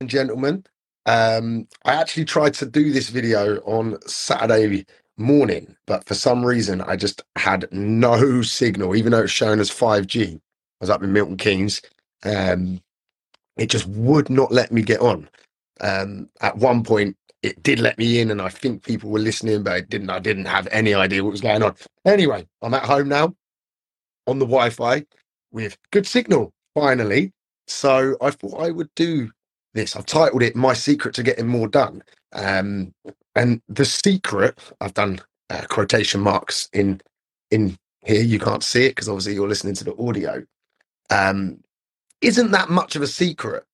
And gentlemen, um, I actually tried to do this video on Saturday morning, but for some reason I just had no signal, even though it's shown as 5G. I was up in Milton Keynes. Um, it just would not let me get on. Um, at one point, it did let me in, and I think people were listening, but it didn't. I didn't have any idea what was going on. Anyway, I'm at home now on the Wi-Fi with good signal finally. So I thought I would do this. I've titled it "My Secret to Getting More Done." Um, and the secret, I've done uh, quotation marks in in here. You can't see it because obviously you're listening to the audio. Um, isn't that much of a secret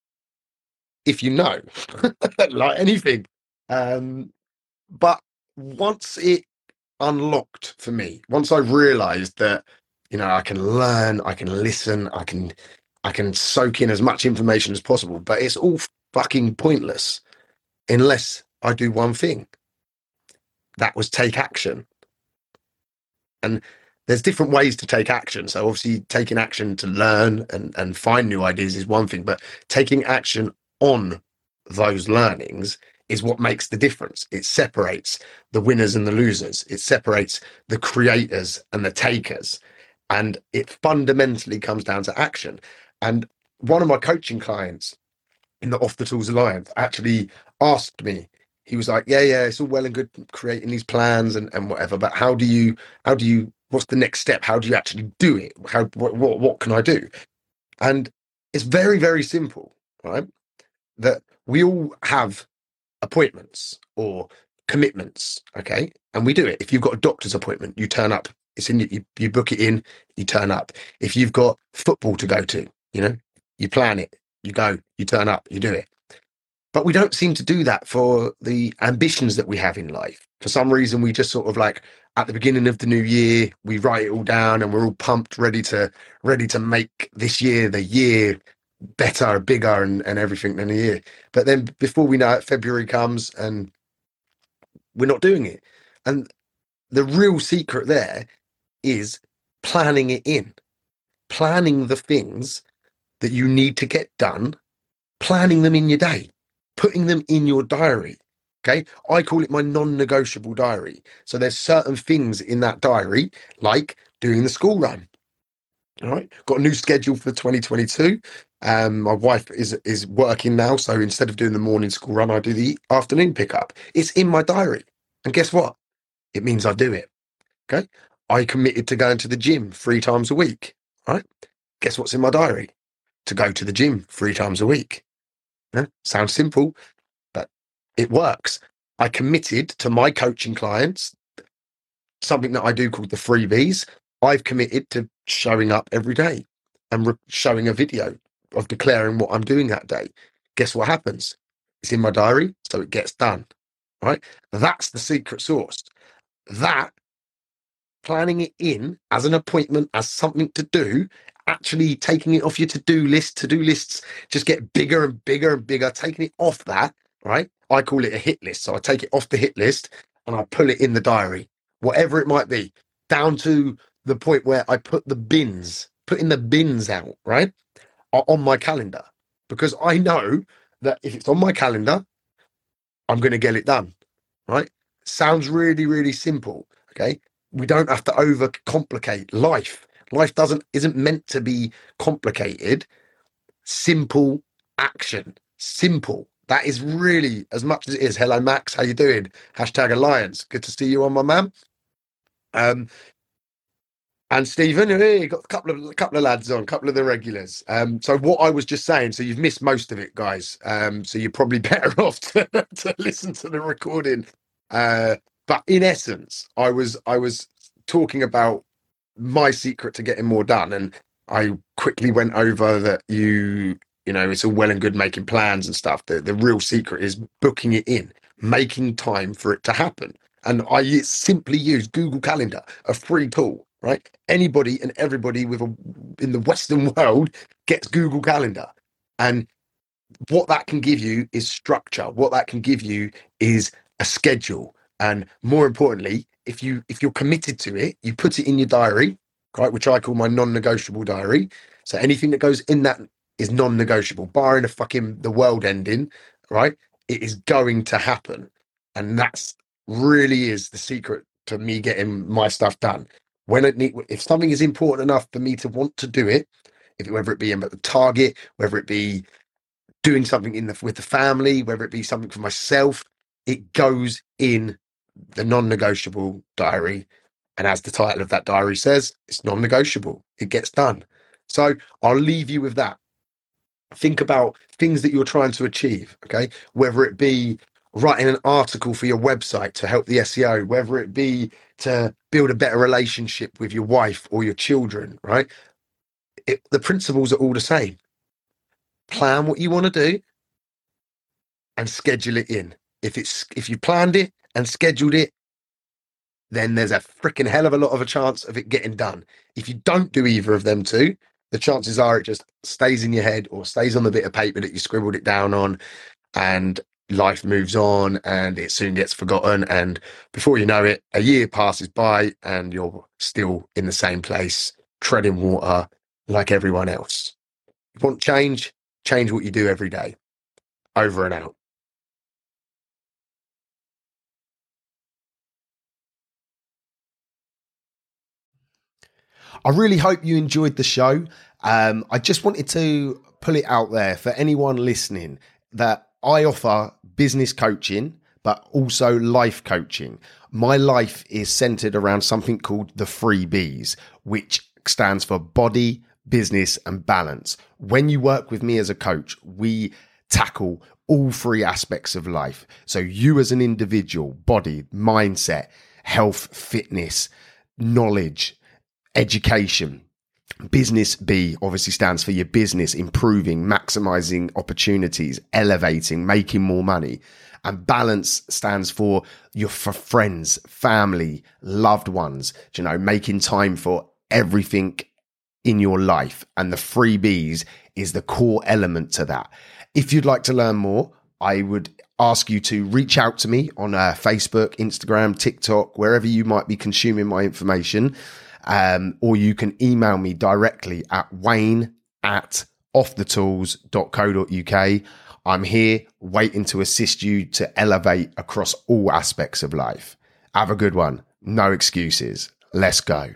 if you know, like anything. Um, but once it unlocked for me, once I realised that you know I can learn, I can listen, I can I can soak in as much information as possible, but it's all fucking pointless unless I do one thing. That was take action. And there's different ways to take action. So obviously taking action to learn and, and find new ideas is one thing, but taking action on those learnings is what makes the difference. It separates the winners and the losers. It separates the creators and the takers. And it fundamentally comes down to action. And one of my coaching clients in the Off the Tools Alliance actually asked me, he was like, Yeah, yeah, it's all well and good creating these plans and, and whatever, but how do you how do you what's the next step? How do you actually do it? How what what, what can I do? And it's very, very simple, right? That we all have appointments or commitments, okay? And we do it. If you've got a doctor's appointment, you turn up. It's in you, you book it in, you turn up. If you've got football to go to, you know, you plan it, you go, you turn up, you do it. But we don't seem to do that for the ambitions that we have in life. For some reason, we just sort of like at the beginning of the new year, we write it all down and we're all pumped, ready to ready to make this year the year better, bigger, and, and everything than a year. But then before we know it, February comes and we're not doing it. And the real secret there is planning it in, planning the things that you need to get done, planning them in your day, putting them in your diary. Okay. I call it my non negotiable diary. So there's certain things in that diary, like doing the school run. All right. Got a new schedule for 2022. Um, my wife is is working now. So instead of doing the morning school run, I do the afternoon pickup. It's in my diary. And guess what? It means I do it. Okay. I committed to going to the gym three times a week. Right. Guess what's in my diary? To go to the gym three times a week. Yeah? Sounds simple, but it works. I committed to my coaching clients something that I do called the freebies. I've committed to showing up every day and re- showing a video of declaring what I'm doing that day. Guess what happens? It's in my diary, so it gets done. Right? That's the secret sauce. That planning it in as an appointment, as something to do, actually taking it off your to-do list. To-do lists just get bigger and bigger and bigger. Taking it off that, right? I call it a hit list. So I take it off the hit list and I pull it in the diary, whatever it might be, down to the point where I put the bins, putting the bins out, right? On my calendar. Because I know that if it's on my calendar, I'm going to get it done, right? Sounds really, really simple. Okay. We don't have to overcomplicate life. Life doesn't isn't meant to be complicated. Simple action. Simple. That is really as much as it is. Hello, Max. How you doing? Hashtag Alliance. Good to see you on, my man. Um, and Stephen, hey, got a couple of a couple of lads on, a couple of the regulars. Um, so what I was just saying, so you've missed most of it, guys. Um, so you're probably better off to, to listen to the recording. Uh, but in essence, I was I was talking about my secret to getting more done, and I quickly went over that you You know, it's all well and good making plans and stuff. The, the real secret is booking it in, making time for it to happen. And I simply use Google Calendar, a free tool, right? Anybody and everybody with a in the Western world gets Google Calendar. And what that can give you is structure. What that can give you is a schedule. And more importantly, if you if you're committed to it, you put it in your diary, right? Which I call my non-negotiable diary. So anything that goes in that is non-negotiable, barring a fucking the world ending, right? It is going to happen. And that's really is the secret to me getting my stuff done. When it need, if something is important enough for me to want to do it, if whether it be about the target, whether it be doing something in the with the family, whether it be something for myself, it goes in the non-negotiable diary. And as the title of that diary says, it's non-negotiable. It gets done. So I'll leave you with that. Think about things that you're trying to achieve. Okay. Whether it be writing an article for your website to help the SEO, whether it be to build a better relationship with your wife or your children, right? It, the principles are all the same. Plan what you want to do and schedule it in. If it's if you planned it and scheduled it, then there's a freaking hell of a lot of a chance of it getting done. If you don't do either of them two, the chances are it just stays in your head or stays on the bit of paper that you scribbled it down on and life moves on and it soon gets forgotten. And before you know it, a year passes by and you're still in the same place, treading water like everyone else. You want change? Change what you do every day. Over and out. I really hope you enjoyed the show. Um, I just wanted to pull it out there for anyone listening that I offer business coaching, but also life coaching. My life is centered around something called the three B's, which stands for body, business, and balance. When you work with me as a coach, we tackle all three aspects of life. So, you as an individual, body, mindset, health, fitness, knowledge, education, Business B obviously stands for your business improving, maximizing opportunities, elevating, making more money. And balance stands for your for friends, family, loved ones, you know, making time for everything in your life. And the three B's is the core element to that. If you'd like to learn more, I would ask you to reach out to me on uh, Facebook, Instagram, TikTok, wherever you might be consuming my information. Um, or you can email me directly at wayne at offthetools.co.uk. I'm here waiting to assist you to elevate across all aspects of life. Have a good one. No excuses. Let's go.